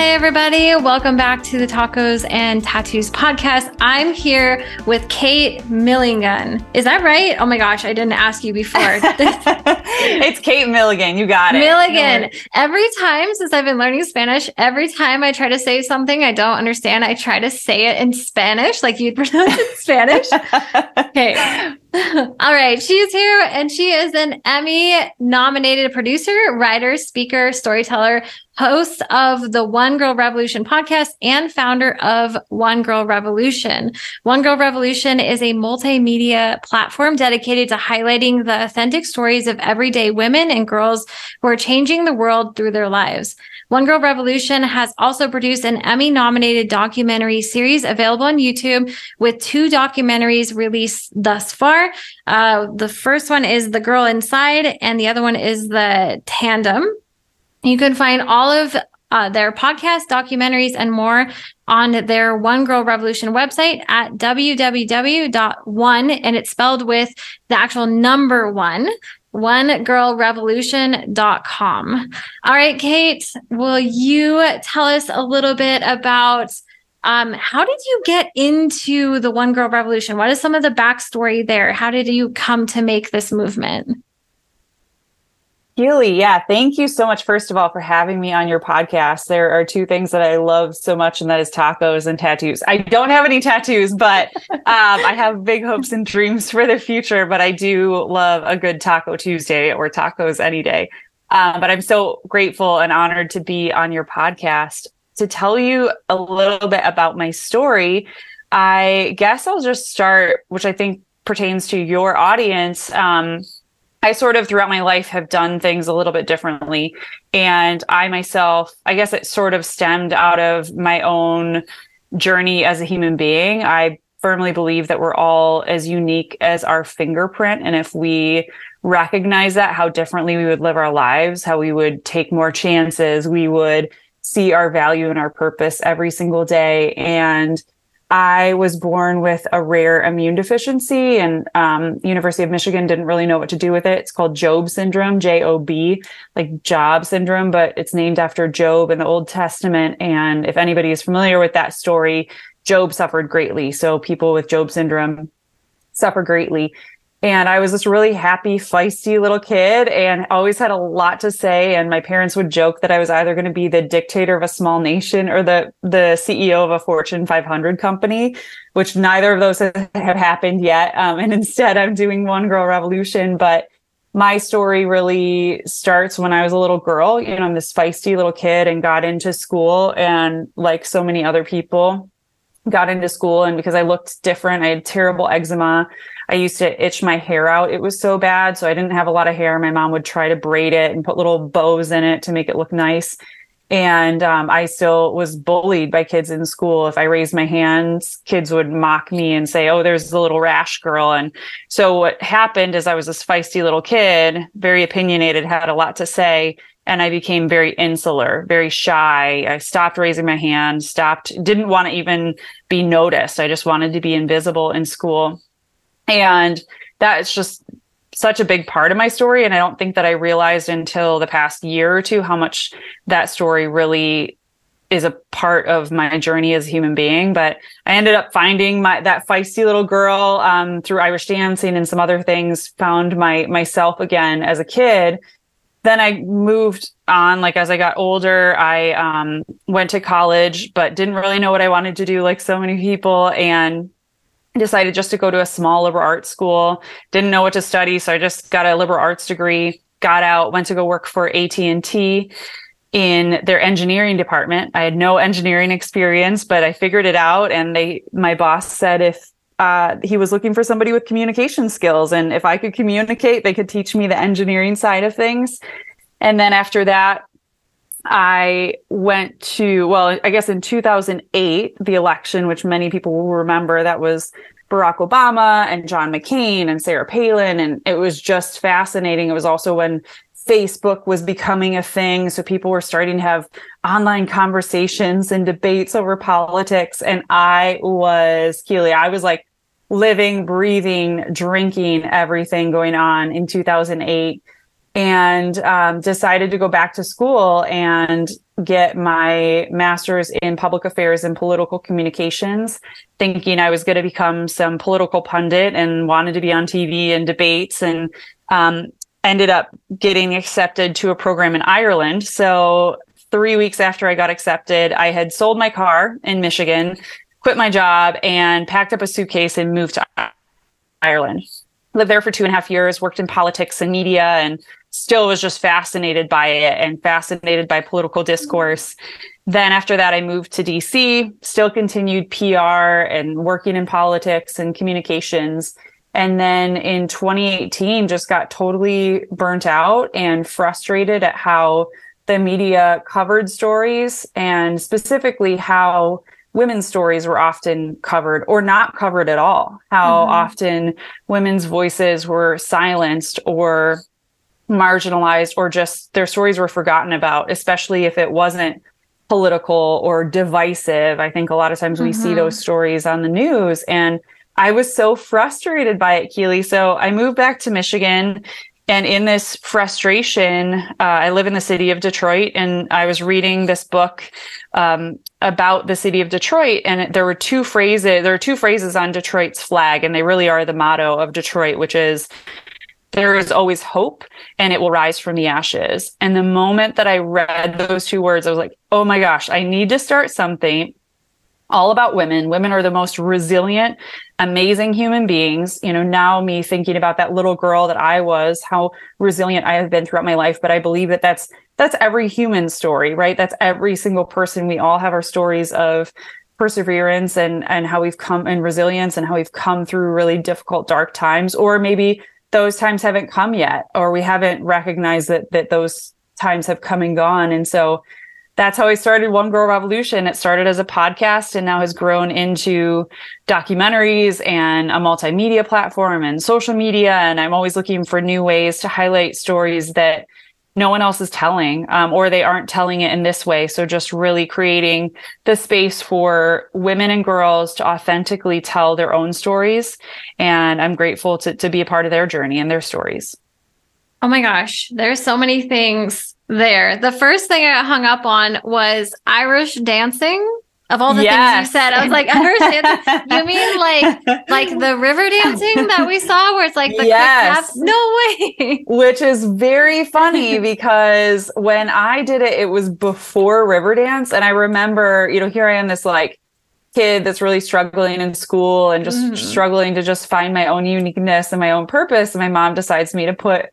Hey, everybody. Welcome back to the Tacos and Tattoos podcast. I'm here with Kate Milligan. Is that right? Oh my gosh, I didn't ask you before. it's Kate Milligan. You got it. Milligan. Every time since I've been learning Spanish, every time I try to say something I don't understand, I try to say it in Spanish, like you'd pronounce it in Spanish. okay. All right. She's here and she is an Emmy nominated producer, writer, speaker, storyteller, host of the One Girl Revolution podcast and founder of One Girl Revolution. One Girl Revolution is a multimedia platform dedicated to highlighting the authentic stories of everyday women and girls who are changing the world through their lives. One Girl Revolution has also produced an Emmy nominated documentary series available on YouTube with two documentaries released thus far. Uh, the first one is The Girl Inside, and the other one is The Tandem. You can find all of uh, their podcasts, documentaries, and more on their One Girl Revolution website at www.one, and it's spelled with the actual number one, onegirlrevolution.com. All right, Kate, will you tell us a little bit about um, how did you get into the One Girl Revolution? What is some of the backstory there? How did you come to make this movement? Keely, yeah, thank you so much, first of all, for having me on your podcast. There are two things that I love so much, and that is tacos and tattoos. I don't have any tattoos, but um, I have big hopes and dreams for the future. But I do love a good Taco Tuesday or tacos any day. Um, but I'm so grateful and honored to be on your podcast to tell you a little bit about my story. I guess I'll just start, which I think pertains to your audience. Um, I sort of throughout my life have done things a little bit differently. And I myself, I guess it sort of stemmed out of my own journey as a human being. I firmly believe that we're all as unique as our fingerprint. And if we recognize that, how differently we would live our lives, how we would take more chances, we would see our value and our purpose every single day. And I was born with a rare immune deficiency, and um, University of Michigan didn't really know what to do with it. It's called Job syndrome, J O B, like Job syndrome, but it's named after Job in the Old Testament. And if anybody is familiar with that story, Job suffered greatly. So people with Job syndrome suffer greatly. And I was this really happy, feisty little kid and always had a lot to say. And my parents would joke that I was either going to be the dictator of a small nation or the, the CEO of a Fortune 500 company, which neither of those have happened yet. Um, and instead I'm doing One Girl Revolution. But my story really starts when I was a little girl. You know, I'm this feisty little kid and got into school and like so many other people, got into school and because I looked different, I had terrible eczema. I used to itch my hair out. It was so bad. So I didn't have a lot of hair. My mom would try to braid it and put little bows in it to make it look nice. And um, I still was bullied by kids in school. If I raised my hands, kids would mock me and say, Oh, there's the little rash girl. And so what happened is I was this feisty little kid, very opinionated, had a lot to say. And I became very insular, very shy. I stopped raising my hand, stopped, didn't want to even be noticed. I just wanted to be invisible in school. And that's just such a big part of my story. And I don't think that I realized until the past year or two how much that story really is a part of my journey as a human being. But I ended up finding my that feisty little girl um, through Irish dancing and some other things. Found my myself again as a kid. Then I moved on. Like as I got older, I um, went to college, but didn't really know what I wanted to do, like so many people, and decided just to go to a small liberal arts school. Didn't know what to study so i just got a liberal arts degree got out went to go work for at&t in their engineering department. I had no engineering experience but i figured it out and they my boss said if uh, he was looking for somebody with communication skills and if i could communicate they could teach me the engineering side of things. And then after that I went to, well, I guess in 2008, the election, which many people will remember, that was Barack Obama and John McCain and Sarah Palin. And it was just fascinating. It was also when Facebook was becoming a thing. So people were starting to have online conversations and debates over politics. And I was, Keely, I was like living, breathing, drinking everything going on in 2008 and um, decided to go back to school and get my master's in public affairs and political communications, thinking I was going to become some political pundit and wanted to be on TV and debates and um, ended up getting accepted to a program in Ireland. So three weeks after I got accepted, I had sold my car in Michigan, quit my job, and packed up a suitcase and moved to Ireland. Lived there for two and a half years, worked in politics and media, and still was just fascinated by it and fascinated by political discourse. Then after that, I moved to DC, still continued PR and working in politics and communications. And then in 2018, just got totally burnt out and frustrated at how the media covered stories and specifically how women's stories were often covered or not covered at all. How mm-hmm. often women's voices were silenced or marginalized or just their stories were forgotten about, especially if it wasn't political or divisive. I think a lot of times mm-hmm. we see mm-hmm. those stories on the news and I was so frustrated by it, Keely. So I moved back to Michigan and in this frustration, uh, I live in the city of Detroit, and I was reading this book um, about the city of Detroit, and there were two phrases. There are two phrases on Detroit's flag, and they really are the motto of Detroit, which is there is always hope and it will rise from the ashes. And the moment that I read those two words, I was like, oh my gosh, I need to start something all about women. Women are the most resilient, amazing human beings. You know, now me thinking about that little girl that I was, how resilient I have been throughout my life. But I believe that that's, that's every human story, right? That's every single person. We all have our stories of perseverance and, and how we've come and resilience and how we've come through really difficult, dark times, or maybe those times haven't come yet, or we haven't recognized that that those times have come and gone. And so that's how I started One Girl Revolution. It started as a podcast and now has grown into documentaries and a multimedia platform and social media. And I'm always looking for new ways to highlight stories that no one else is telling, um, or they aren't telling it in this way. So just really creating the space for women and girls to authentically tell their own stories. And I'm grateful to, to be a part of their journey and their stories. Oh my gosh, there's so many things there. The first thing I hung up on was Irish dancing of all the yes. things you said. I was like, I you mean like like the river dancing that we saw where it's like the yes. No way. Which is very funny because when I did it, it was before Riverdance. And I remember, you know, here I am, this like kid that's really struggling in school and just mm. struggling to just find my own uniqueness and my own purpose. And my mom decides me to put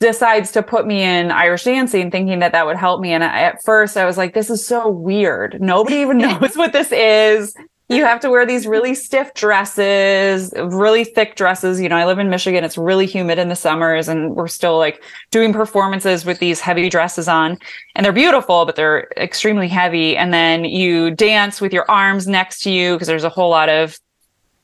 decides to put me in Irish dancing thinking that that would help me. And I, at first I was like, this is so weird. Nobody even knows what this is. You have to wear these really stiff dresses, really thick dresses. You know, I live in Michigan. It's really humid in the summers and we're still like doing performances with these heavy dresses on and they're beautiful, but they're extremely heavy. And then you dance with your arms next to you because there's a whole lot of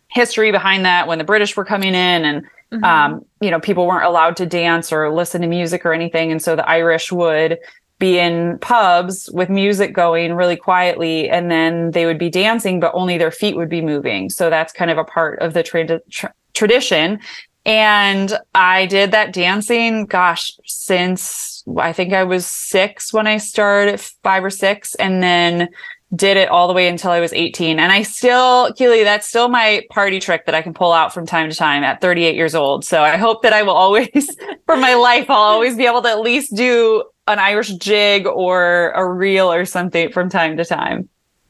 history behind that when the British were coming in and Mm-hmm. Um, you know, people weren't allowed to dance or listen to music or anything. And so the Irish would be in pubs with music going really quietly and then they would be dancing, but only their feet would be moving. So that's kind of a part of the tra- tra- tradition. And I did that dancing, gosh, since I think I was six when I started, five or six. And then did it all the way until I was 18. And I still, Keely, that's still my party trick that I can pull out from time to time at 38 years old. So I hope that I will always, for my life, I'll always be able to at least do an Irish jig or a reel or something from time to time.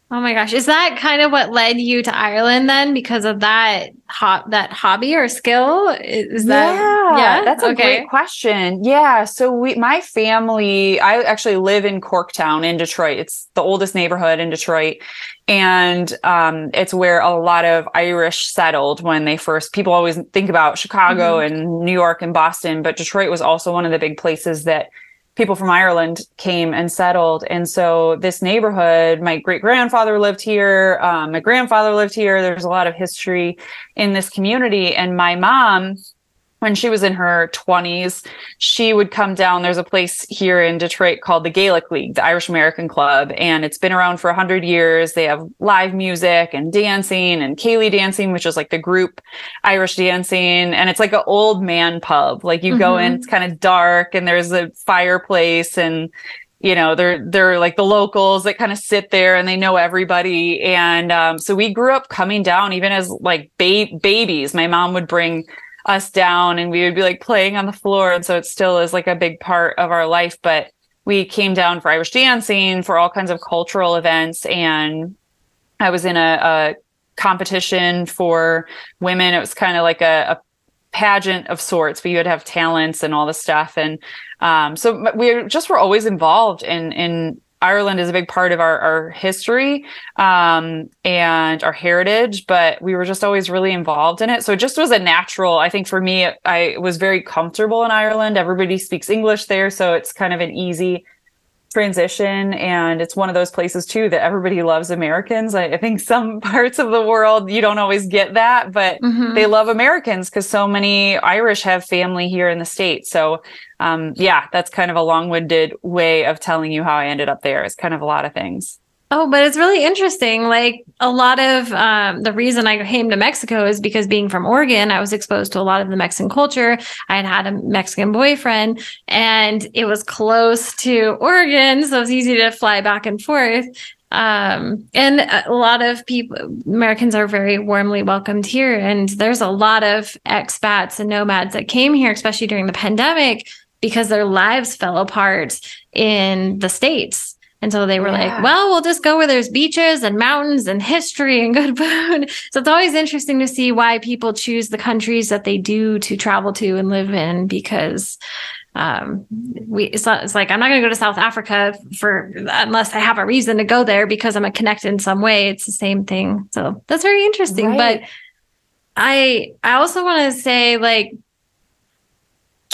Oh my gosh. Is that kind of what led you to Ireland then because of that hot that hobby or skill? Is that Yeah, yeah? that's a okay. great question. Yeah, so we my family, I actually live in Corktown in Detroit. It's the oldest neighborhood in Detroit and um, it's where a lot of Irish settled when they first people always think about Chicago mm-hmm. and New York and Boston, but Detroit was also one of the big places that people from Ireland came and settled. And so this neighborhood, my great grandfather lived here. Um, my grandfather lived here. There's a lot of history in this community. And my mom, when she was in her 20s, she would come down. There's a place here in Detroit called the Gaelic League, the Irish American Club, and it's been around for 100 years. They have live music and dancing and Céilí dancing, which is like the group Irish dancing. And it's like an old man pub. Like you mm-hmm. go in, mm-hmm. it's kind of dark and there's a fireplace and you know they're they're like the locals that kind of sit there and they know everybody and um, so we grew up coming down even as like ba- babies my mom would bring us down and we would be like playing on the floor. And so it still is like a big part of our life. But we came down for Irish dancing, for all kinds of cultural events. And I was in a, a competition for women. It was kind of like a, a pageant of sorts, but you would have talents and all the stuff. And um, so we just were always involved in in Ireland is a big part of our, our history um, and our heritage, but we were just always really involved in it. So it just was a natural, I think for me, I was very comfortable in Ireland. Everybody speaks English there. So it's kind of an easy transition and it's one of those places too that everybody loves americans. I, I think some parts of the world you don't always get that but mm-hmm. they love americans because so many irish have family here in the states. So um, yeah that's kind of a long-winded way of telling you how i ended up there it's kind of a lot of things Oh, but it's really interesting. Like a lot of um, the reason I came to Mexico is because being from Oregon, I was exposed to a lot of the Mexican culture. I had had a Mexican boyfriend and it was close to Oregon. So it was easy to fly back and forth. Um, and a lot of people, Americans are very warmly welcomed here. And there's a lot of expats and nomads that came here, especially during the pandemic, because their lives fell apart in the States and so they were yeah. like, well, we'll just go where there's beaches and mountains and history and good food. So it's always interesting to see why people choose the countries that they do to travel to and live in because um, we it's, not, it's like I'm not going to go to South Africa for unless I have a reason to go there because I'm a connected in some way. It's the same thing. So that's very interesting. Right. But I I also want to say like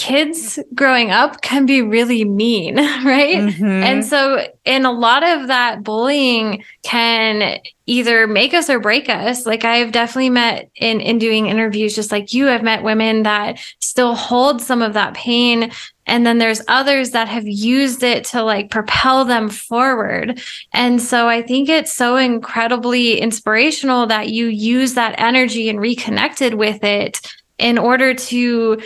kids growing up can be really mean, right? Mm-hmm. And so, and a lot of that bullying can either make us or break us. Like I've definitely met in, in doing interviews, just like you, I've met women that still hold some of that pain. And then there's others that have used it to like propel them forward. And so I think it's so incredibly inspirational that you use that energy and reconnected with it in order to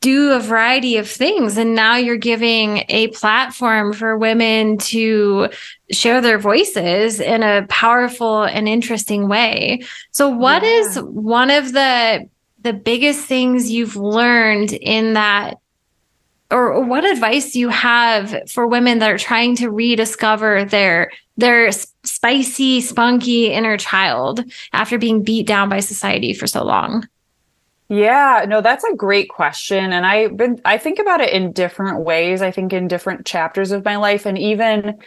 do a variety of things. And now you're giving a platform for women to share their voices in a powerful and interesting way. So what yeah. is one of the the biggest things you've learned in that or what advice do you have for women that are trying to rediscover their their spicy spunky inner child after being beat down by society for so long yeah, no, that's a great question. And I've been, I think about it in different ways. I think in different chapters of my life. And even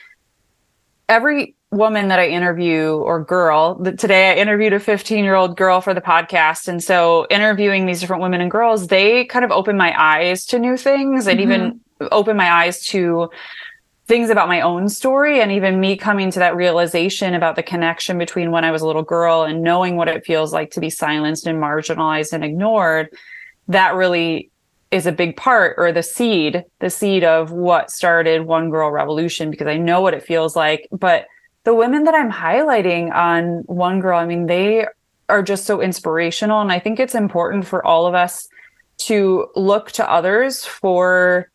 every woman that I interview or girl, today I interviewed a 15 year old girl for the podcast. And so interviewing these different women and girls, they kind of open my eyes to new things and mm-hmm. even open my eyes to things about my own story and even me coming to that realization about the connection between when I was a little girl and knowing what it feels like to be silenced and marginalized and ignored, that really is a big part or the seed, the seed of what started One Girl Revolution because I know what it feels like. But the women that I'm highlighting on One Girl, I mean, they are just so inspirational. And I think it's important for all of us to look to others for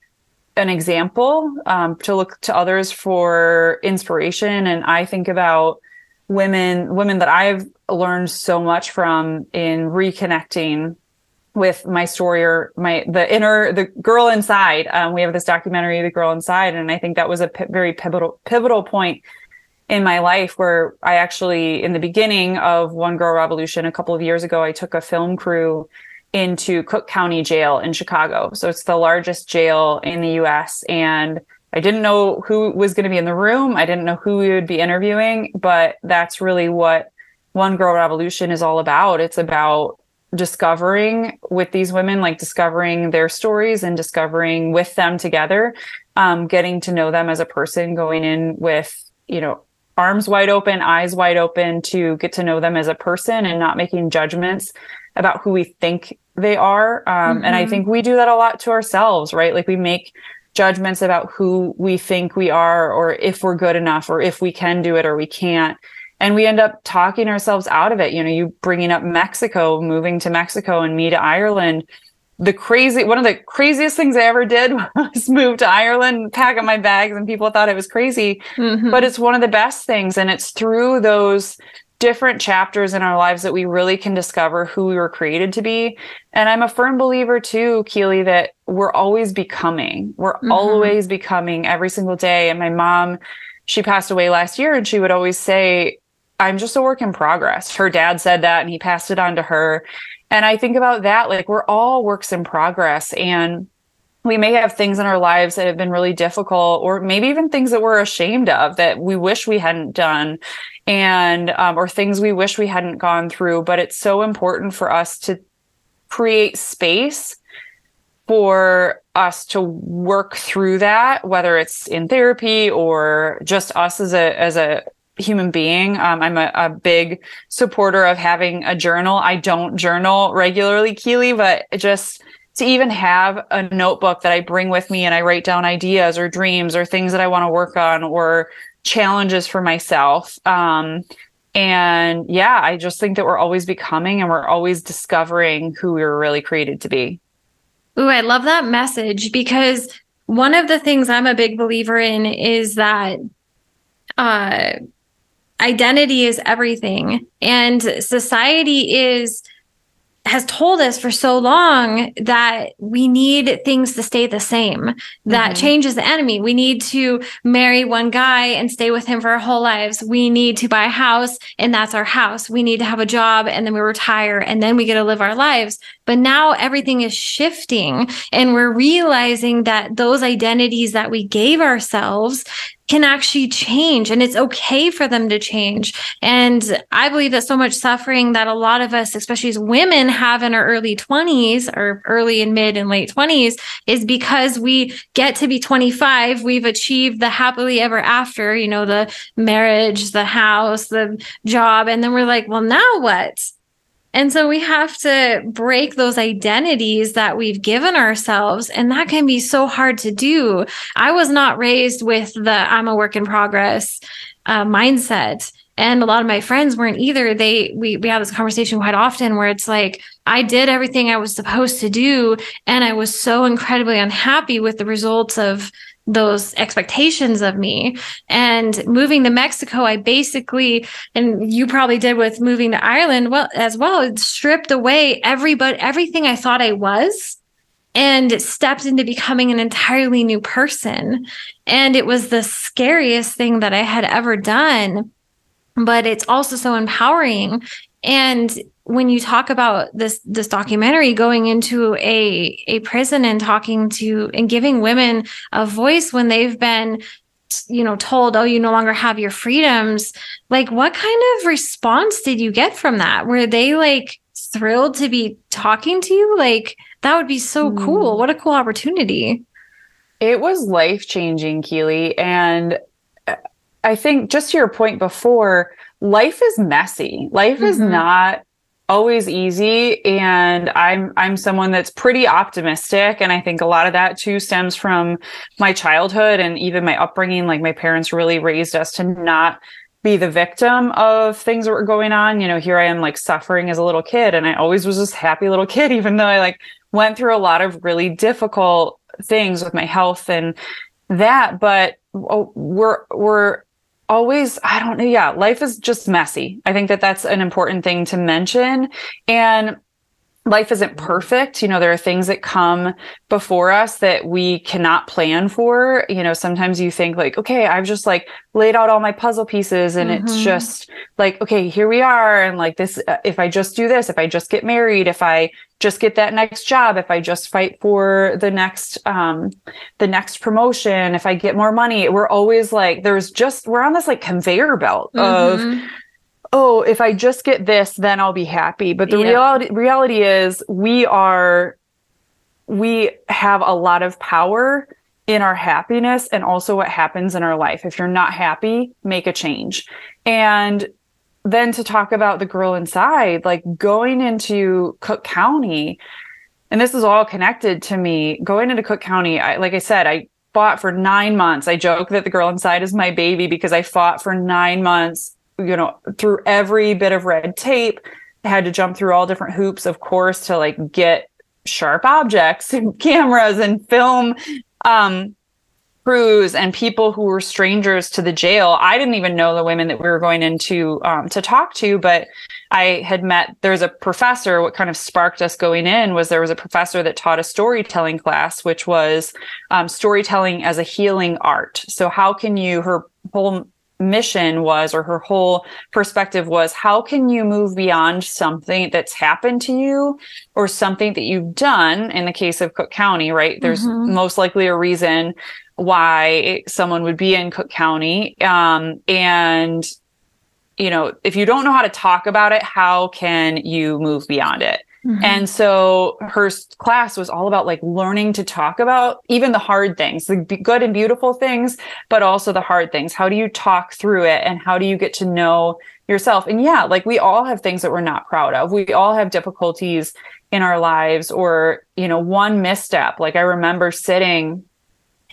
an example um, to look to others for inspiration. And i think about women women that i've learned so much from in reconnecting with my story or my the inner the girl inside. Um, we have this documentary the girl inside and i think that was a p- very pivotal pivotal point in my life where i actually in the beginning of one girl revolution a couple of years ago i took a film crew into Cook County Jail in Chicago. So it's the largest jail in the US. And I didn't know who was going to be in the room. I didn't know who we would be interviewing, but that's really what One Girl Revolution is all about. It's about discovering with these women, like discovering their stories and discovering with them together, um, getting to know them as a person, going in with, you know, arms wide open, eyes wide open to get to know them as a person and not making judgments about who we think they are. Um, mm-hmm. And I mm-hmm. think we do that a lot to ourselves, right? Like we make judgments about who we think we are or if we're good enough or if we can do it or we can't. And we end up talking ourselves out of it. You know, you bringing up Mexico, moving to Mexico and me to Ireland. The crazy, one of the craziest things I ever did was move to Ireland, pack up my bags, and people thought it was crazy. Mm-hmm. But it's one of the best things. And it's through those different chapters in our lives that we really can discover who we were created to be. And I'm a firm believer too, Keely, that we're always becoming. We're mm-hmm. always becoming every single day. And my mom, she passed away last year and she would always say, I'm just a work in progress. Her dad said that and he passed it on to her. And I think about that, like we're all works in progress and we may have things in our lives that have been really difficult or maybe even things that we're ashamed of that we wish we hadn't done and um, or things we wish we hadn't gone through but it's so important for us to create space for us to work through that whether it's in therapy or just us as a as a human being. Um, i'm a, a, big supporter of having a journal. I don't journal regularly keely but just to even have a notebook that i bring with me and i write down ideas or dreams or things that i want to work on or challenges for myself. Um, and yeah, I just think that we're always becoming and we're always discovering who we were really created to be. Ooh, I love that message because one of the things I'm a big believer in is that uh, identity is everything, and society is has told us for so long that we need things to stay the same, that mm-hmm. change is the enemy. We need to marry one guy and stay with him for our whole lives. We need to buy a house and that's our house. We need to have a job and then we retire and then we get to live our lives. But now everything is shifting and we're realizing that those identities that we gave ourselves can actually change and it's okay for them to change. And I believe that so much suffering that a lot of us, especially as women, have in our early 20s or early and mid and late 20s is because we get to be 25. We've achieved the happily ever after, you know, the marriage, the house, the job. And then we're like, well, now what? And so we have to break those identities that we've given ourselves. And that can be so hard to do. I was not raised with the I'm a work in progress uh, mindset. And a lot of my friends weren't either. They, we, we have this conversation quite often where it's like, I did everything I was supposed to do. And I was so incredibly unhappy with the results of those expectations of me. And moving to Mexico, I basically, and you probably did with moving to Ireland well as well, it stripped away every but everything I thought I was and stepped into becoming an entirely new person. And it was the scariest thing that I had ever done. But it's also so empowering. And when you talk about this this documentary going into a a prison and talking to and giving women a voice when they've been you know told oh you no longer have your freedoms like what kind of response did you get from that? Were they like thrilled to be talking to you? Like that would be so mm. cool what a cool opportunity. It was life changing keely and uh, i think just to your point before life is messy. Life mm-hmm. is not always easy. And i'm i'm someone that's pretty optimistic. And i think a lot of that too stems from my childhood and even my upbringing. Like my parents really raised us to not be the victim of things that were going on. You know here i am like suffering as a little kid. And i always was this happy little kid even though i like went through a lot of really difficult things with my health and that. But oh, we're we're always i don't know yeah life is just messy. I think that that's an important thing to mention. And life isn't perfect. You know, there are things that come before us that we cannot plan for. You know, sometimes you think like, okay, I've just like laid out all my puzzle pieces and mm-hmm. it's just like, okay, here we are. And like this, uh, if I just do this, if I just get married, if I just get that next job, if I just fight for the next, um, the next promotion, if I get more money, we're always like, there's just, we're on this like conveyor belt mm-hmm. of, oh, if I just get this, then I'll be happy. But the yeah. reality reality is we are we have a lot of power in our happiness and also what happens in our life. If you're not happy, make a change. And then to talk about the girl inside, like going into Cook County, and this is all connected to me going into Cook County. I, like I said, I fought for nine months. I joke that the girl inside is my baby because I fought for nine months, you know, through every bit of red tape. Had to jump through all different hoops, of course, to like get sharp objects and cameras and film um, crews and people who were strangers to the jail. I didn't even know the women that we were going into um, to talk to, but I had met, there was a professor. What kind of sparked us going in was there was a professor that taught a storytelling class, which was um, storytelling as a healing art. So, how can you, her whole mission was, or her whole perspective was, how can you move beyond something that's happened to you or something that you've done? In the case of Cook County, right? There's mm-hmm. most likely a reason why someone would be in Cook County. Um, and you know, if you don't know how to talk about it, how can you move beyond it? Mm-hmm. And so her class was all about like learning to talk about even the hard things, the good and beautiful things, but also the hard things. How do you talk through it and how do you get to know yourself? And yeah, like we all have things that we're not proud of. We all have difficulties in our lives or, you know, one misstep. Like I remember sitting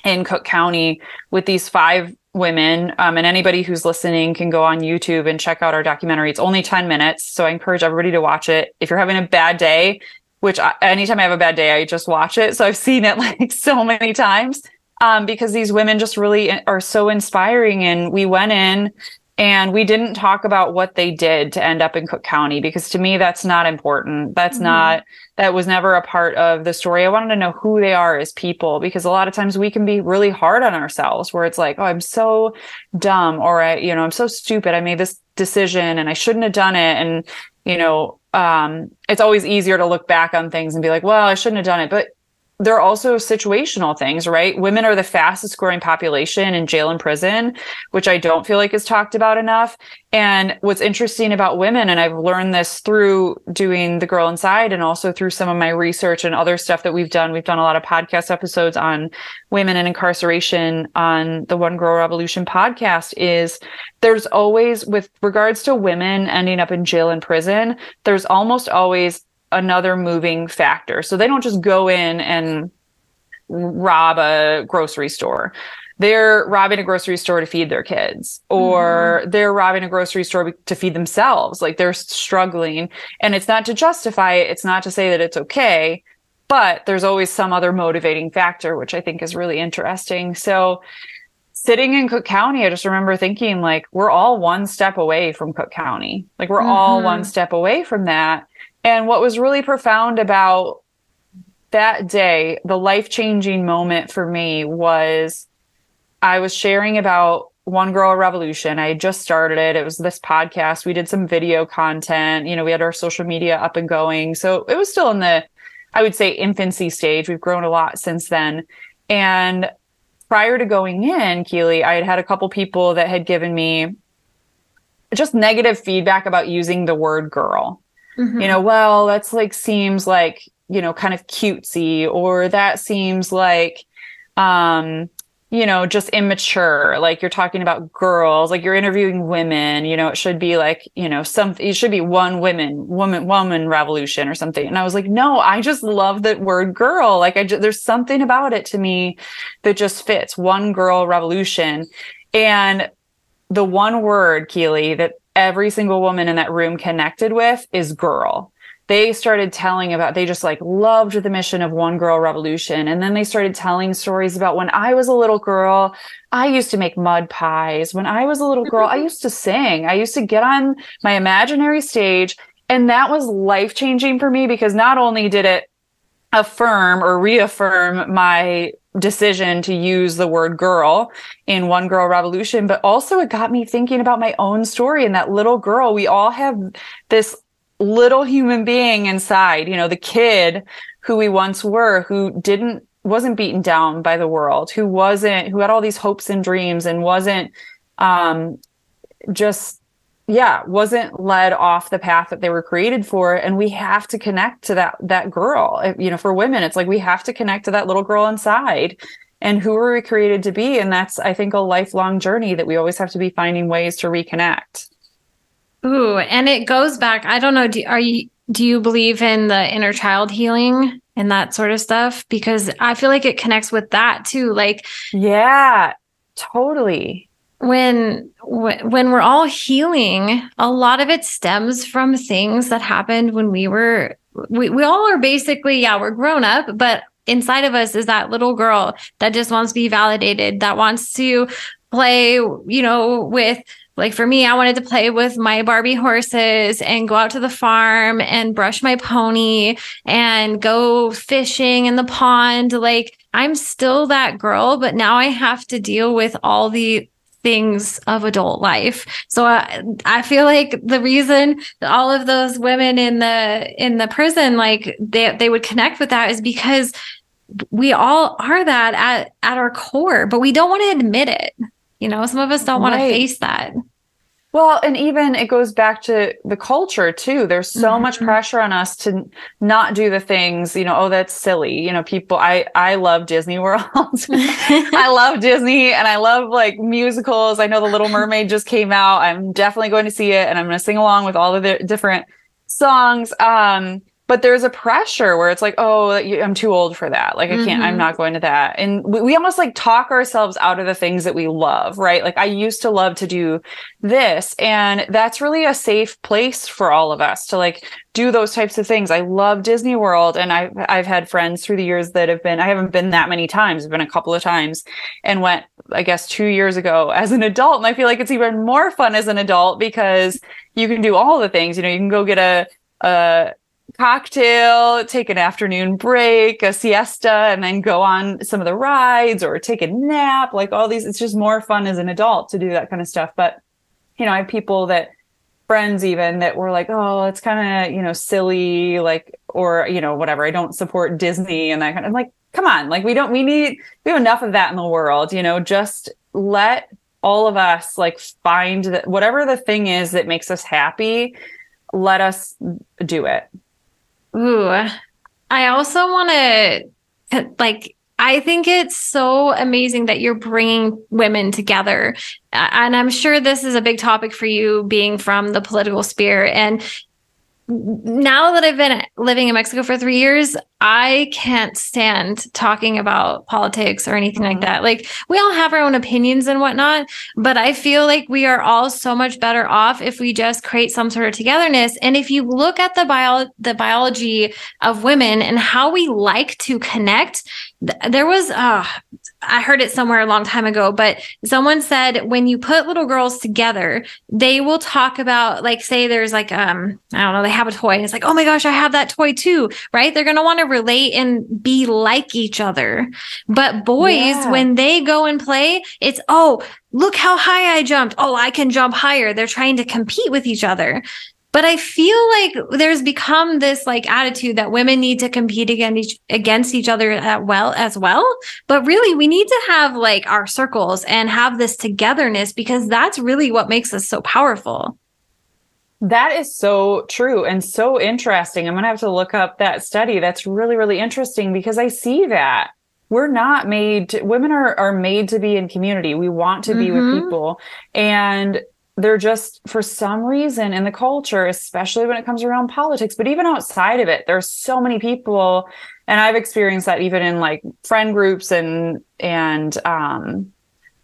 in Cook County with these five women. Um, and anybody who's listening can go on YouTube and check out our documentary. It's only 10 minutes. So I encourage everybody to watch it. If you're having a bad day, which I, anytime I have a bad day, I just watch it. So I've seen it like so many times um, because these women just really are so inspiring. And we went in and we didn't talk about what they did to end up in Cook County because to me, that's not important. That's mm-hmm. not, that was never a part of the story. I wanted to know who they are as people because a lot of times we can be really hard on ourselves where it's like, oh, I'm so dumb or I, you know, I'm so stupid. I made this decision and I shouldn't have done it. And, you know, um, it's always easier to look back on things and be like, well, I shouldn't have done it. But there are also situational things, right? Women are the fastest growing population in jail and prison, which I don't feel like is talked about enough. And what's interesting about women, and I've learned this through doing The Girl Inside and also through some of my research and other stuff that we've done. We've done a lot of podcast episodes on women and incarceration on the One Girl Revolution podcast is there's always, with regards to women ending up in jail and prison, there's almost always another moving factor. So they don't just go in and rob a grocery store. They're robbing a grocery store to feed their kids, or mm. they're robbing a grocery store to feed themselves. Like they're struggling. And it's not to justify it, it's not to say that it's okay, but there's always some other motivating factor, which I think is really interesting. So, sitting in Cook County, I just remember thinking, like, we're all one step away from Cook County. Like, we're mm-hmm. all one step away from that. And what was really profound about that day, the life changing moment for me was I was sharing about One Girl Revolution. I just started it. It was this podcast. We did some video content. You know, we had our social media up and going. So it was still in the, I would say, infancy stage. We've grown a lot since then. And prior to going in, Keely, I had had a couple people that had given me just negative feedback about using the word girl. Mm-hmm. You know, well, that's like seems like, you know, kind of cutesy, or that seems like, um, you know, just immature. Like you're talking about girls, like you're interviewing women, you know, it should be like, you know, something, it should be one women, woman, woman revolution or something. And I was like, no, I just love that word girl. Like I just, there's something about it to me that just fits one girl revolution. And the one word, Keely, that every single woman in that room connected with is girl. They started telling about, they just like loved the mission of One Girl Revolution. And then they started telling stories about when I was a little girl, I used to make mud pies. When I was a little girl, I used to sing. I used to get on my imaginary stage. And that was life changing for me because not only did it affirm or reaffirm my decision to use the word girl in One Girl Revolution, but also it got me thinking about my own story and that little girl. We all have this little human being inside, you know, the kid who we once were, who didn't, wasn't beaten down by the world, who wasn't, who had all these hopes and dreams and wasn't, um, just yeah wasn't led off the path that they were created for. And we have to connect to that that girl. You know for women it's like we have to connect to that little girl inside. And who are we created to be? And that's i think a lifelong journey that we always have to be finding ways to reconnect. Ooh and it goes back i don't know do, are you do you believe in the inner child healing and that sort of stuff? Because I feel like it connects with that too. Like, yeah, totally. When when we're all healing, a lot of it stems from things that happened when we were we, we all are basically, yeah, we're grown up, but inside of us is that little girl that just wants to be validated, that wants to play, you know, with like for me, I wanted to play with my Barbie horses and go out to the farm and brush my pony and go fishing in the pond. Like I'm still that girl, but now I have to deal with all the things of adult life. So I, I feel like the reason all of those women in the in the prison like they they would connect with that is because we all are that at at our core, but we don't want to admit it. You know, some of us don't want to face that. Well, and even it goes back to the culture too. There's so mm-hmm. much pressure on us to not do the things, you know, oh, that's silly. You know, people, I, I love Disney World. I love Disney and I love like musicals. I know The Little Mermaid just came out. I'm definitely going to see it and I'm going to sing along with all of the different songs. Um, but there's a pressure where it's like oh i'm too old for that. Like i can't mm-hmm. i'm not going to that. And we, we, almost like talk ourselves out of the things that we love right? Like i used to love to do this and that's really a safe place for all of us to like do those types of things. I love disney world and i've i've had friends through the years that have been i haven't been that many times i've been a couple of times and went i guess two years ago as an adult and i feel like it's even more fun as an adult because you can do all the things. You know you can go get a a cocktail, take an afternoon break, a siesta, and then go on some of the rides or take a nap, like all these. It's just more fun as an adult to do that kind of stuff. But, you know, I have people that friends even that were like, oh, it's kind of, you know, silly, like, or, you know, whatever. I don't support Disney and that kind of I'm like, come on, like we don't, we need, we have enough of that in the world, you know, just let all of us like find that whatever the thing is that makes us happy, let us do it. Ooh, I also want to like I think it's so amazing that you're bringing women together. And I'm sure this is a big topic for you being from the political sphere. And now that I've been living in Mexico for three years, I can't stand talking about politics or anything like mm-hmm. that. Like, we all have our own opinions and whatnot, but I feel like we are all so much better off if we just create some sort of togetherness. And if you look at the bio, the biology of women and how we like to connect, th- there was, uh, I heard it somewhere a long time ago, but someone said when you put little girls together, they will talk about like say there's like um I don't know, they have a toy and it's like, "Oh my gosh, I have that toy too." Right? They're going to want to relate and be like each other. But boys yeah. when they go and play, it's, "Oh, look how high I jumped. Oh, I can jump higher." They're trying to compete with each other. But I feel like there's become this like attitude that women need to compete against each, against each other at well as well. But really, we need to have like our circles and have this togetherness because that's really what makes us so powerful. That is so true and so interesting. I'm going to have to look up that study. That's really, really interesting because I see that we're not made to, women are, are made to be in community. We want to mm-hmm. be with mm-hmm. people. And they're just for some reason in the culture especially when it comes around politics but even outside of it there's so many people and i've experienced that even in like friend groups and and um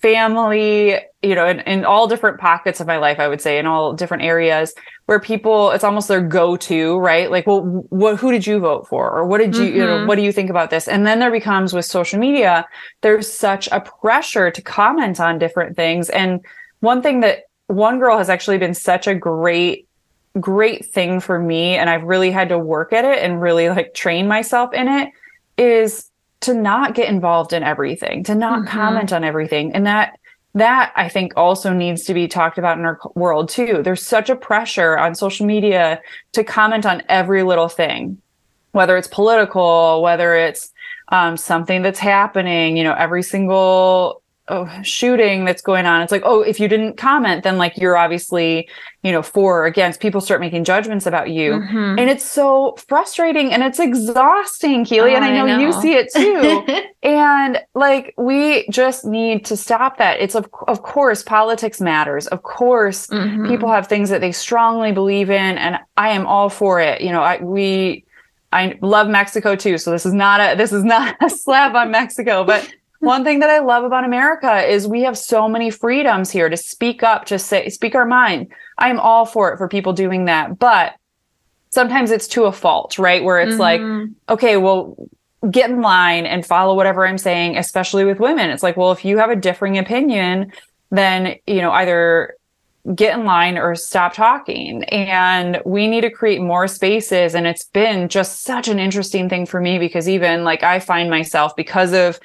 family you know in, in all different pockets of my life i would say in all different areas where people it's almost their go-to right like well what who did you vote for or what did you mm-hmm. you know mm-hmm. what do you think about this and then there becomes with social media there's such a pressure to comment on different things and one thing that one girl has actually been such a great great thing for me and I've really had to work at it and really like train myself in it is to not get involved in everything, to not mm-hmm. comment on everything. And that that I think also needs to be talked about in our world too. There's such a pressure on social media to comment on every little thing, whether it's political, whether it's um, something that's happening, you know, every single oh, shooting that's going on. It's like, oh, if you didn't comment, then like you're obviously, you know, for or against. People start making judgments about you. Mm-hmm. And it's so frustrating and it's exhausting, Keely. Oh, and I know, I know, you see it too. and like we just need to stop that. It's of of course politics matters. Of course, mm-hmm. people have things that they strongly believe in, and I am all for it. You know, I we I love Mexico too. So this is not a this is not a slap on Mexico, but one thing that I love about America is we have so many freedoms here to speak up, to say speak our mind. I'm all for it for people doing that, but sometimes it's to a fault, right? Where it's mm-hmm. like, okay, well, get in line and follow whatever I'm saying, especially with women. It's like, well, if you have a differing opinion, then, you know, either get in line or stop talking. And we need to create more spaces. And it's been just such an interesting thing for me because even like I find myself because of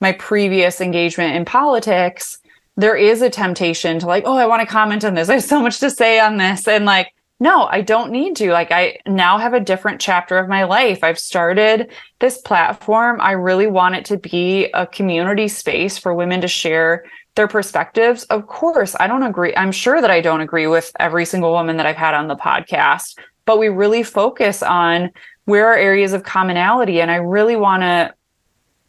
my previous engagement in politics, there is a temptation to like, oh, I want to comment on this. I have so much to say on this. And like, no, I don't need to. Like, I now have a different chapter of my life. I've started this platform. I really want it to be a community space for women to share their perspectives. Of course, I don't agree. I'm sure that I don't agree with every single woman that I've had on the podcast, but we really focus on where are areas of commonality. And I really want to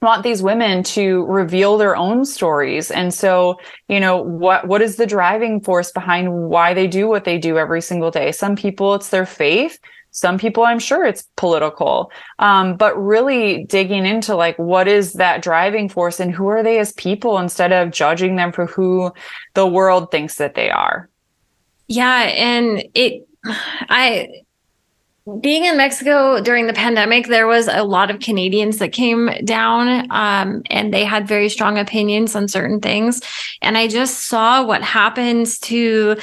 want these women to reveal their own stories. And so you know what what is the driving force behind why they do what they do every single day? Some people it's their faith. Some people i'm sure it's political. Um, but really digging into like what is that driving force and who are they as people instead of judging them for who the world thinks that they are? Yeah and it i being in Mexico during the pandemic, there was a lot of Canadians that came down um, and they had very strong opinions on certain things. And I just saw what happens to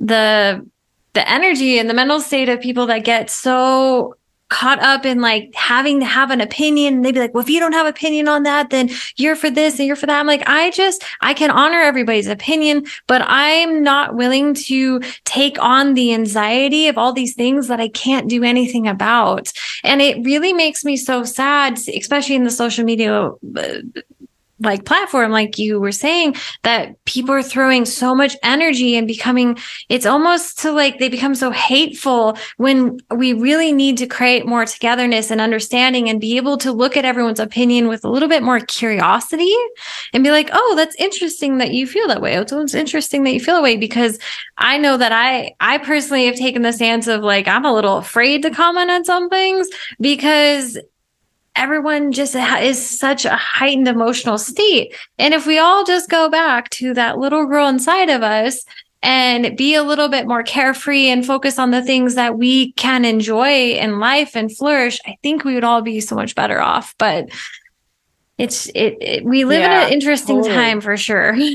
the the energy and the mental state of people that get so caught up in like having to have an opinion they'd be like well if you don't have opinion on that then you're for this and you're for that. I'm like i just i can honor everybody's opinion but i'm not willing to take on the anxiety of all these things that i can't do anything about. And it really makes me so sad especially in the social media uh, like platform like you were saying that people are throwing so much energy and becoming it's almost to like they become so hateful when we really need to create more togetherness and understanding and be able to look at everyone's opinion with a little bit more curiosity and be like oh that's interesting that you feel that way. Oh, it's interesting that you feel that way because i know that i i personally have taken the stance of like i'm a little afraid to comment on some things because everyone just is such a heightened emotional state. And if we all just go back to that little girl inside of us and be a little bit more carefree and focus on the things that we can enjoy in life and flourish, I think we would all be so much better off. But it's it, it we live yeah, in an interesting totally. time for sure.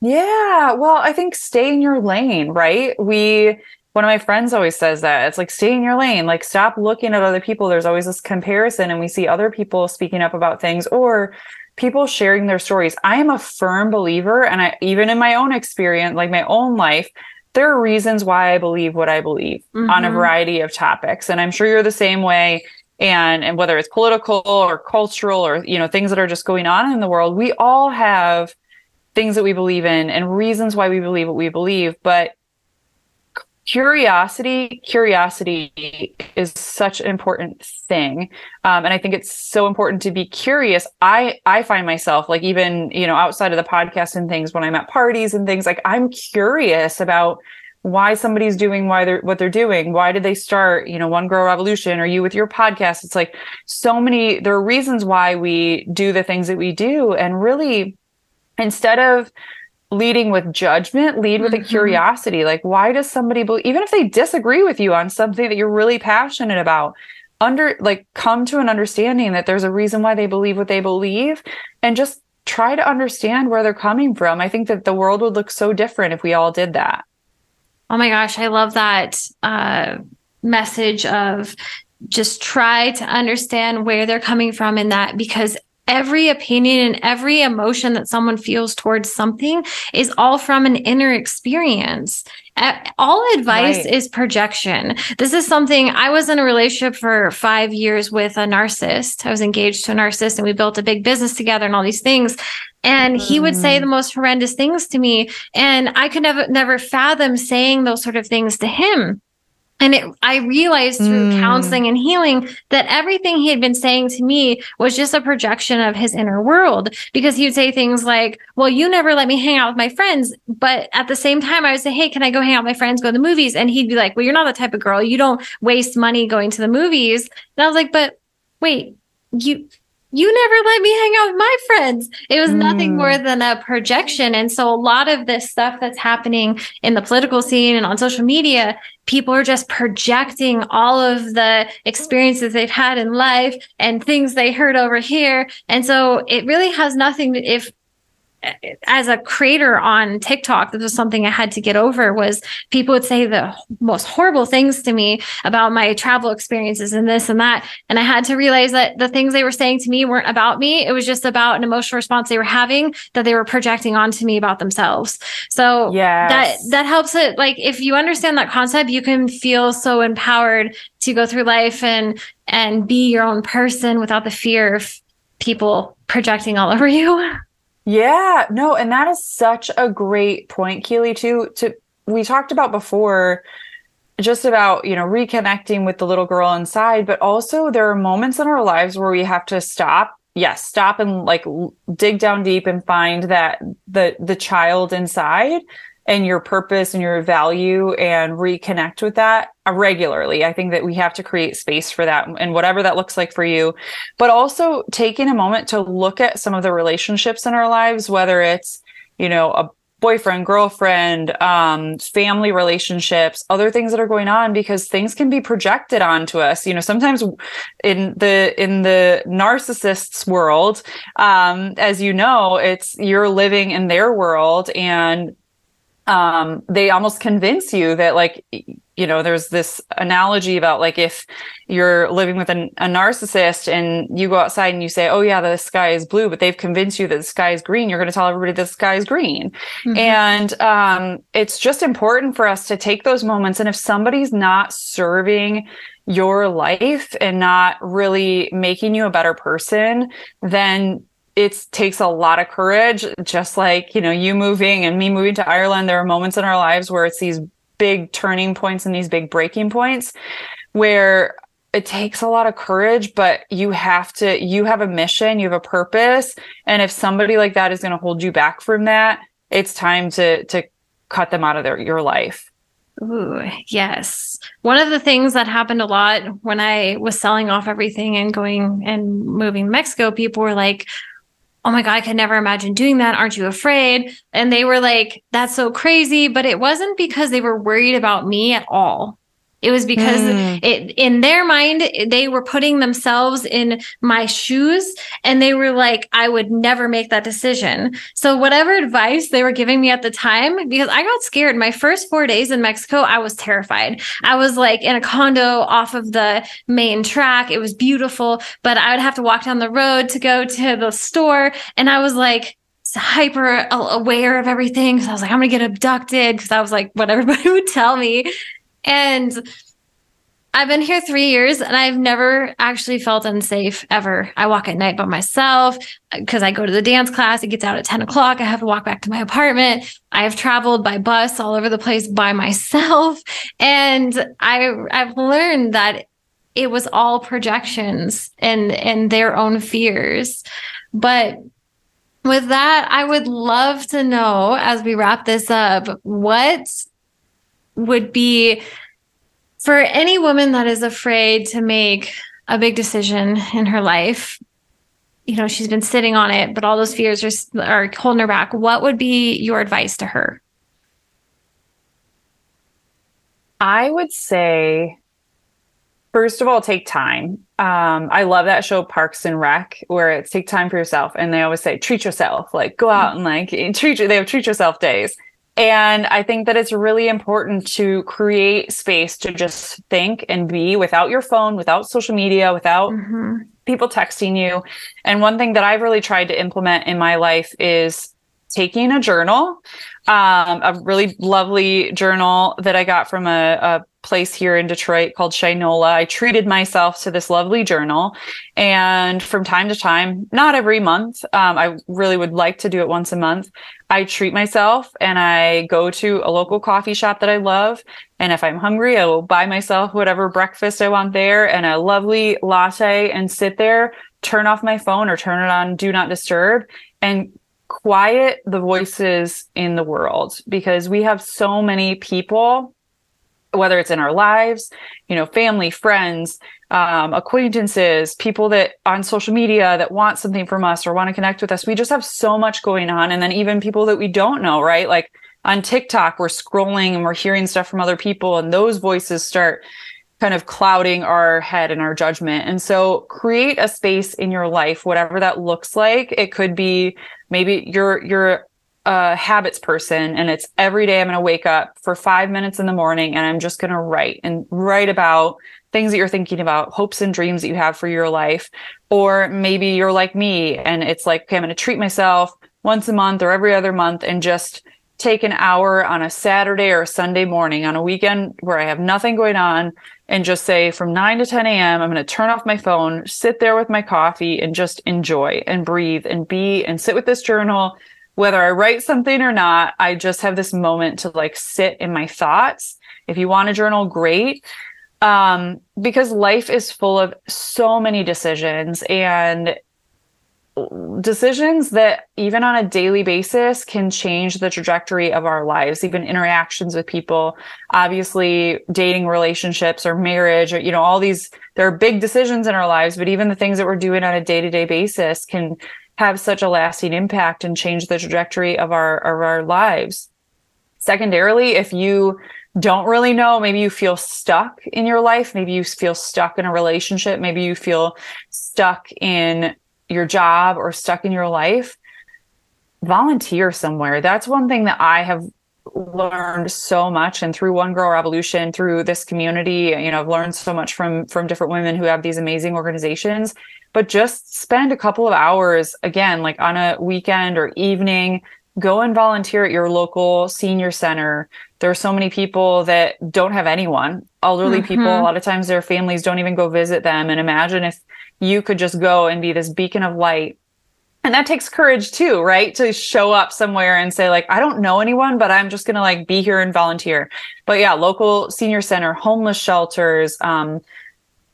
Yeah, well, I think stay in your lane, right? We one of my friends always says that it's like stay in your lane like stop looking at other people there's always this comparison and we see other people speaking up about things or people sharing their stories i am a firm believer and i even in my own experience like my own life there are reasons why i believe what i believe mm-hmm. on a mm-hmm. variety of topics and i'm sure you're the same way and and whether it's political or cultural or you know things that are just going on in the world we all have things that we believe in and reasons why we believe what we believe but curiosity curiosity is such an important thing. Um, and i think it's so important to be curious. I i find myself like even you know outside of the podcast and things when i'm at parties and things like i'm curious about why somebody's doing why they're what they're doing. Why did they start you know one girl revolution? Or you with your podcast? It's like so many there are reasons why we do the things that we do. And really instead of leading with judgment, lead with mm-hmm. a curiosity. Like, why does somebody believe, even if they disagree with you on something that you're really passionate about, under like come to an understanding that there's a reason why they believe what they believe and just try to understand where they're coming from. I think that the world would look so different if we all did that. Oh my gosh, I love that uh, message of just try to understand where they're coming from in that because every opinion and every emotion that someone feels towards something is all from an inner experience. All advice right. is projection. This is something I was in a relationship for five years with a narcissist. I was engaged to a narcissist and we built a big business together and all these things. And he would say mm. the most horrendous things to me. And I could never, never fathom saying those sort of things to him And it, I realized through mm. counseling and healing that everything he had been saying to me was just a projection of his inner world because he would say things like, well, you never let me hang out with my friends. But at the same time, I would say, Hey, can I go hang out with my friends, go to the movies? And he'd be like, well, you're not the type of girl. You don't waste money going to the movies. And I was like, but wait, you, you never let me hang out with my friends. It was mm. nothing more than a projection. And so a lot of this stuff that's happening in the political scene and on social media, people are just projecting all of the experiences they've had in life and things they heard over here. And so it really has nothing to, if as a creator on TikTok, this was something I had to get over was people would say the most horrible things to me about my travel experiences and this and that. And I had to realize that the things they were saying to me weren't about me. It was just about an emotional response they were having that they were projecting onto me about themselves. So yeah, that, that helps it. Like if you understand that concept, you can feel so empowered to go through life and, and be your own person without the fear of people projecting all over you. Yeah, no, and that is such a great point, Keely, too. To we talked about before just about, you know, reconnecting with the little girl inside, but also there are moments in our lives where we have to stop. Yes, stop and like dig down deep and find that the the child inside and your purpose and your value and reconnect with that regularly. I think that we have to create space for that and whatever that looks like for you. But also taking a moment to look at some of the relationships in our lives, whether it's, you know, a boyfriend, girlfriend, um, family relationships, other things that are going on because things can be projected onto us. You know, sometimes in the in the narcissist's world, um, as you know, it's you're living in their world and um, they almost convince you that like you know there's this analogy about like if you're living with an, a narcissist and you go outside and you say oh yeah the sky is blue but they've convinced you that the sky is green you're going to tell everybody the sky is green mm-hmm. and um, it's just important for us to take those moments and if somebody's not serving your life and not really making you a better person then it takes a lot of courage just like you know you moving and me moving to ireland there are moments in our lives where it's these big turning points and these big breaking points where it takes a lot of courage but you have to you have a mission you have a purpose and if somebody like that is going to hold you back from that it's time to to cut them out of their your life Ooh, yes. One of the things that happened a lot when I was selling off everything and going and moving to Mexico, people were like, oh my God, I could never imagine doing that. Aren't you afraid? And they were like, that's so crazy. But it wasn't because they were worried about me at all. It was because mm. it, in their mind, they were putting themselves in my shoes and they were like, I would never make that decision. So whatever advice they were giving me at the time, because I got scared. My first four days in Mexico, I was terrified. I was like in a condo off of the main track. It was beautiful, but I would have to walk down the road to go to the store. And I was like, hyper aware of everything So I was like, I'm gonna get abducted because I was like what everybody would tell me. And I've been here three years and I've never actually felt unsafe ever. I walk at night by myself uh, because I go to the dance class. It gets out at 10 o'clock. I have to walk back to my apartment. I have traveled by bus all over the place by myself. And I, I've learned that it was all projections and, and their own fears. But with that, I would love to know as we wrap this up, what would be for any woman that is afraid to make a big decision in her life you know she's been sitting on it but all those fears are, are holding her back. What would be your advice to her? I would say first of all take time. Um, i love that show parks and rec where it's take time for yourself and they always say treat yourself. Like go out and like treat you they have treat yourself days and I think that it's really important to create space to just think and be without your phone, without social media, without mm-hmm. people texting you. And one thing that I've really tried to implement in my life is taking a journal, um, a really lovely journal that I got from a, a place here in Detroit called Shinola. I treated myself to this lovely journal. And from time to time, not every month, um, I really would like to do it once a month. I treat myself and I go to a local coffee shop that I love. And if I'm hungry, I will buy myself whatever breakfast I want there and a lovely latte and sit there, turn off my phone or turn it on do not disturb and quiet the voices in the world because we have so many people whether it's in our lives, you know, family, friends, um, acquaintances, people that on social media that want something from us or want to connect with us. We just have so much going on. And then even people that we don't know, right? Like on TikTok, we're scrolling and we're hearing stuff from other people, and those voices start kind of clouding our head and our judgment. And so create a space in your life, whatever that looks like. It could be maybe you're you're a habits person and it's every day I'm going to wake up for five minutes in the morning and I'm just going to write and write about things that you're thinking about, hopes and dreams that you have for your life. Or maybe you're like me and it's like, okay, I'm going to treat myself once a month or every other month and just take an hour on a Saturday or a Sunday morning on a weekend where I have nothing going on and just say from 9 to 10 a.m., I'm going to turn off my phone, sit there with my coffee and just enjoy and breathe and be and sit with this journal whether I write something or not, I just have this moment to like sit in my thoughts. If you want a journal, great. Um, because life is full of so many decisions and decisions that even on a daily basis can change the trajectory of our lives, even interactions with people, obviously dating relationships or marriage or, you know, all these, there are big decisions in our lives, but even the things that we're doing on a day to day basis can have such a lasting impact and change the trajectory of our of our lives. Secondarily, if you don't really know, maybe you feel stuck in your life, maybe you feel stuck in a relationship, maybe you feel stuck in your job or stuck in your life, volunteer somewhere. That's one thing that I have learned so much and through one girl revolution through this community you know i've learned so much from from different women who have these amazing organizations but just spend a couple of hours again, like on a weekend or evening, go and volunteer at your local senior center. There are so many people that don't have anyone, elderly mm-hmm. people. A lot of times their families don't even go visit them. And imagine if you could just go and be this beacon of light. And that takes courage too, right? To show up somewhere and say, like, I don't know anyone, but I'm just to like be here and volunteer. But yeah, local senior center, homeless shelters, um,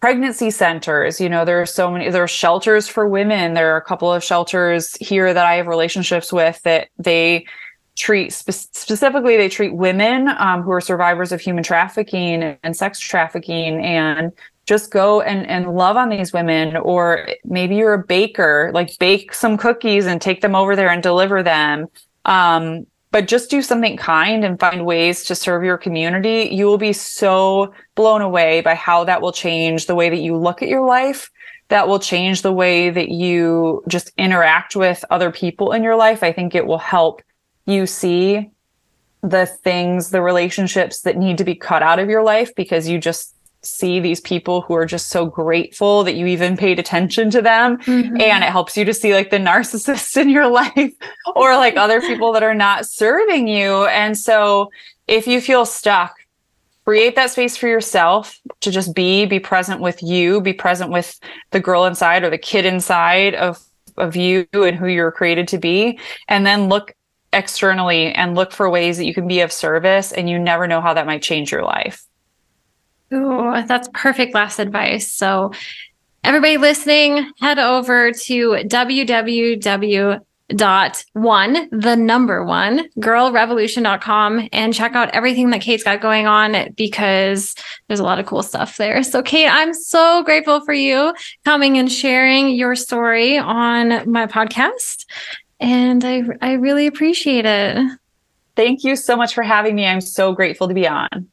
pregnancy centers you know there are so many there are shelters for women there are a couple of shelters here that i have relationships with that they treat spe- specifically they treat women um, who are survivors of human trafficking and sex trafficking and just go and, and love on these women or maybe you're a baker like bake some cookies and take them over there and deliver them um, but just do something kind and find ways to serve your community. You will be so blown away by how that will change the way that you look at your life. That will change the way that you just interact with other people in your life. I think it will help you see the things, the relationships that need to be cut out of your life because you just see these people who are just so grateful that you even paid attention to them. Mm-hmm. And it helps you to see like the narcissists in your life or like other people that are not serving you. And so if you feel stuck, create that space for yourself to just be, be present with you, be present with the girl inside or the kid inside of, of you and who you're created to be. And then look externally and look for ways that you can be of service. And you never know how that might change your life. Oh, that's perfect last advice. So, everybody listening, head over to www dot one the number one girlrevolution.com and check out everything that kate's got going on because there's a lot of cool stuff there. So kate i'm so grateful for you coming and sharing your story on my podcast and i i really appreciate it. Thank you so much for having me. I'm so grateful to be on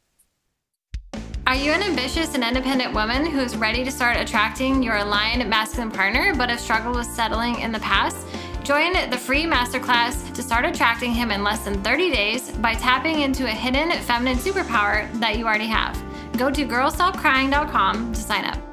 are you an ambitious and independent woman who's ready to start attracting your aligned masculine partner but have struggled with settling in the past? Join the free masterclass to start attracting him in less than 30 days by tapping into a hidden feminine superpower that you already have. Go to girlstopcrying.com to sign up.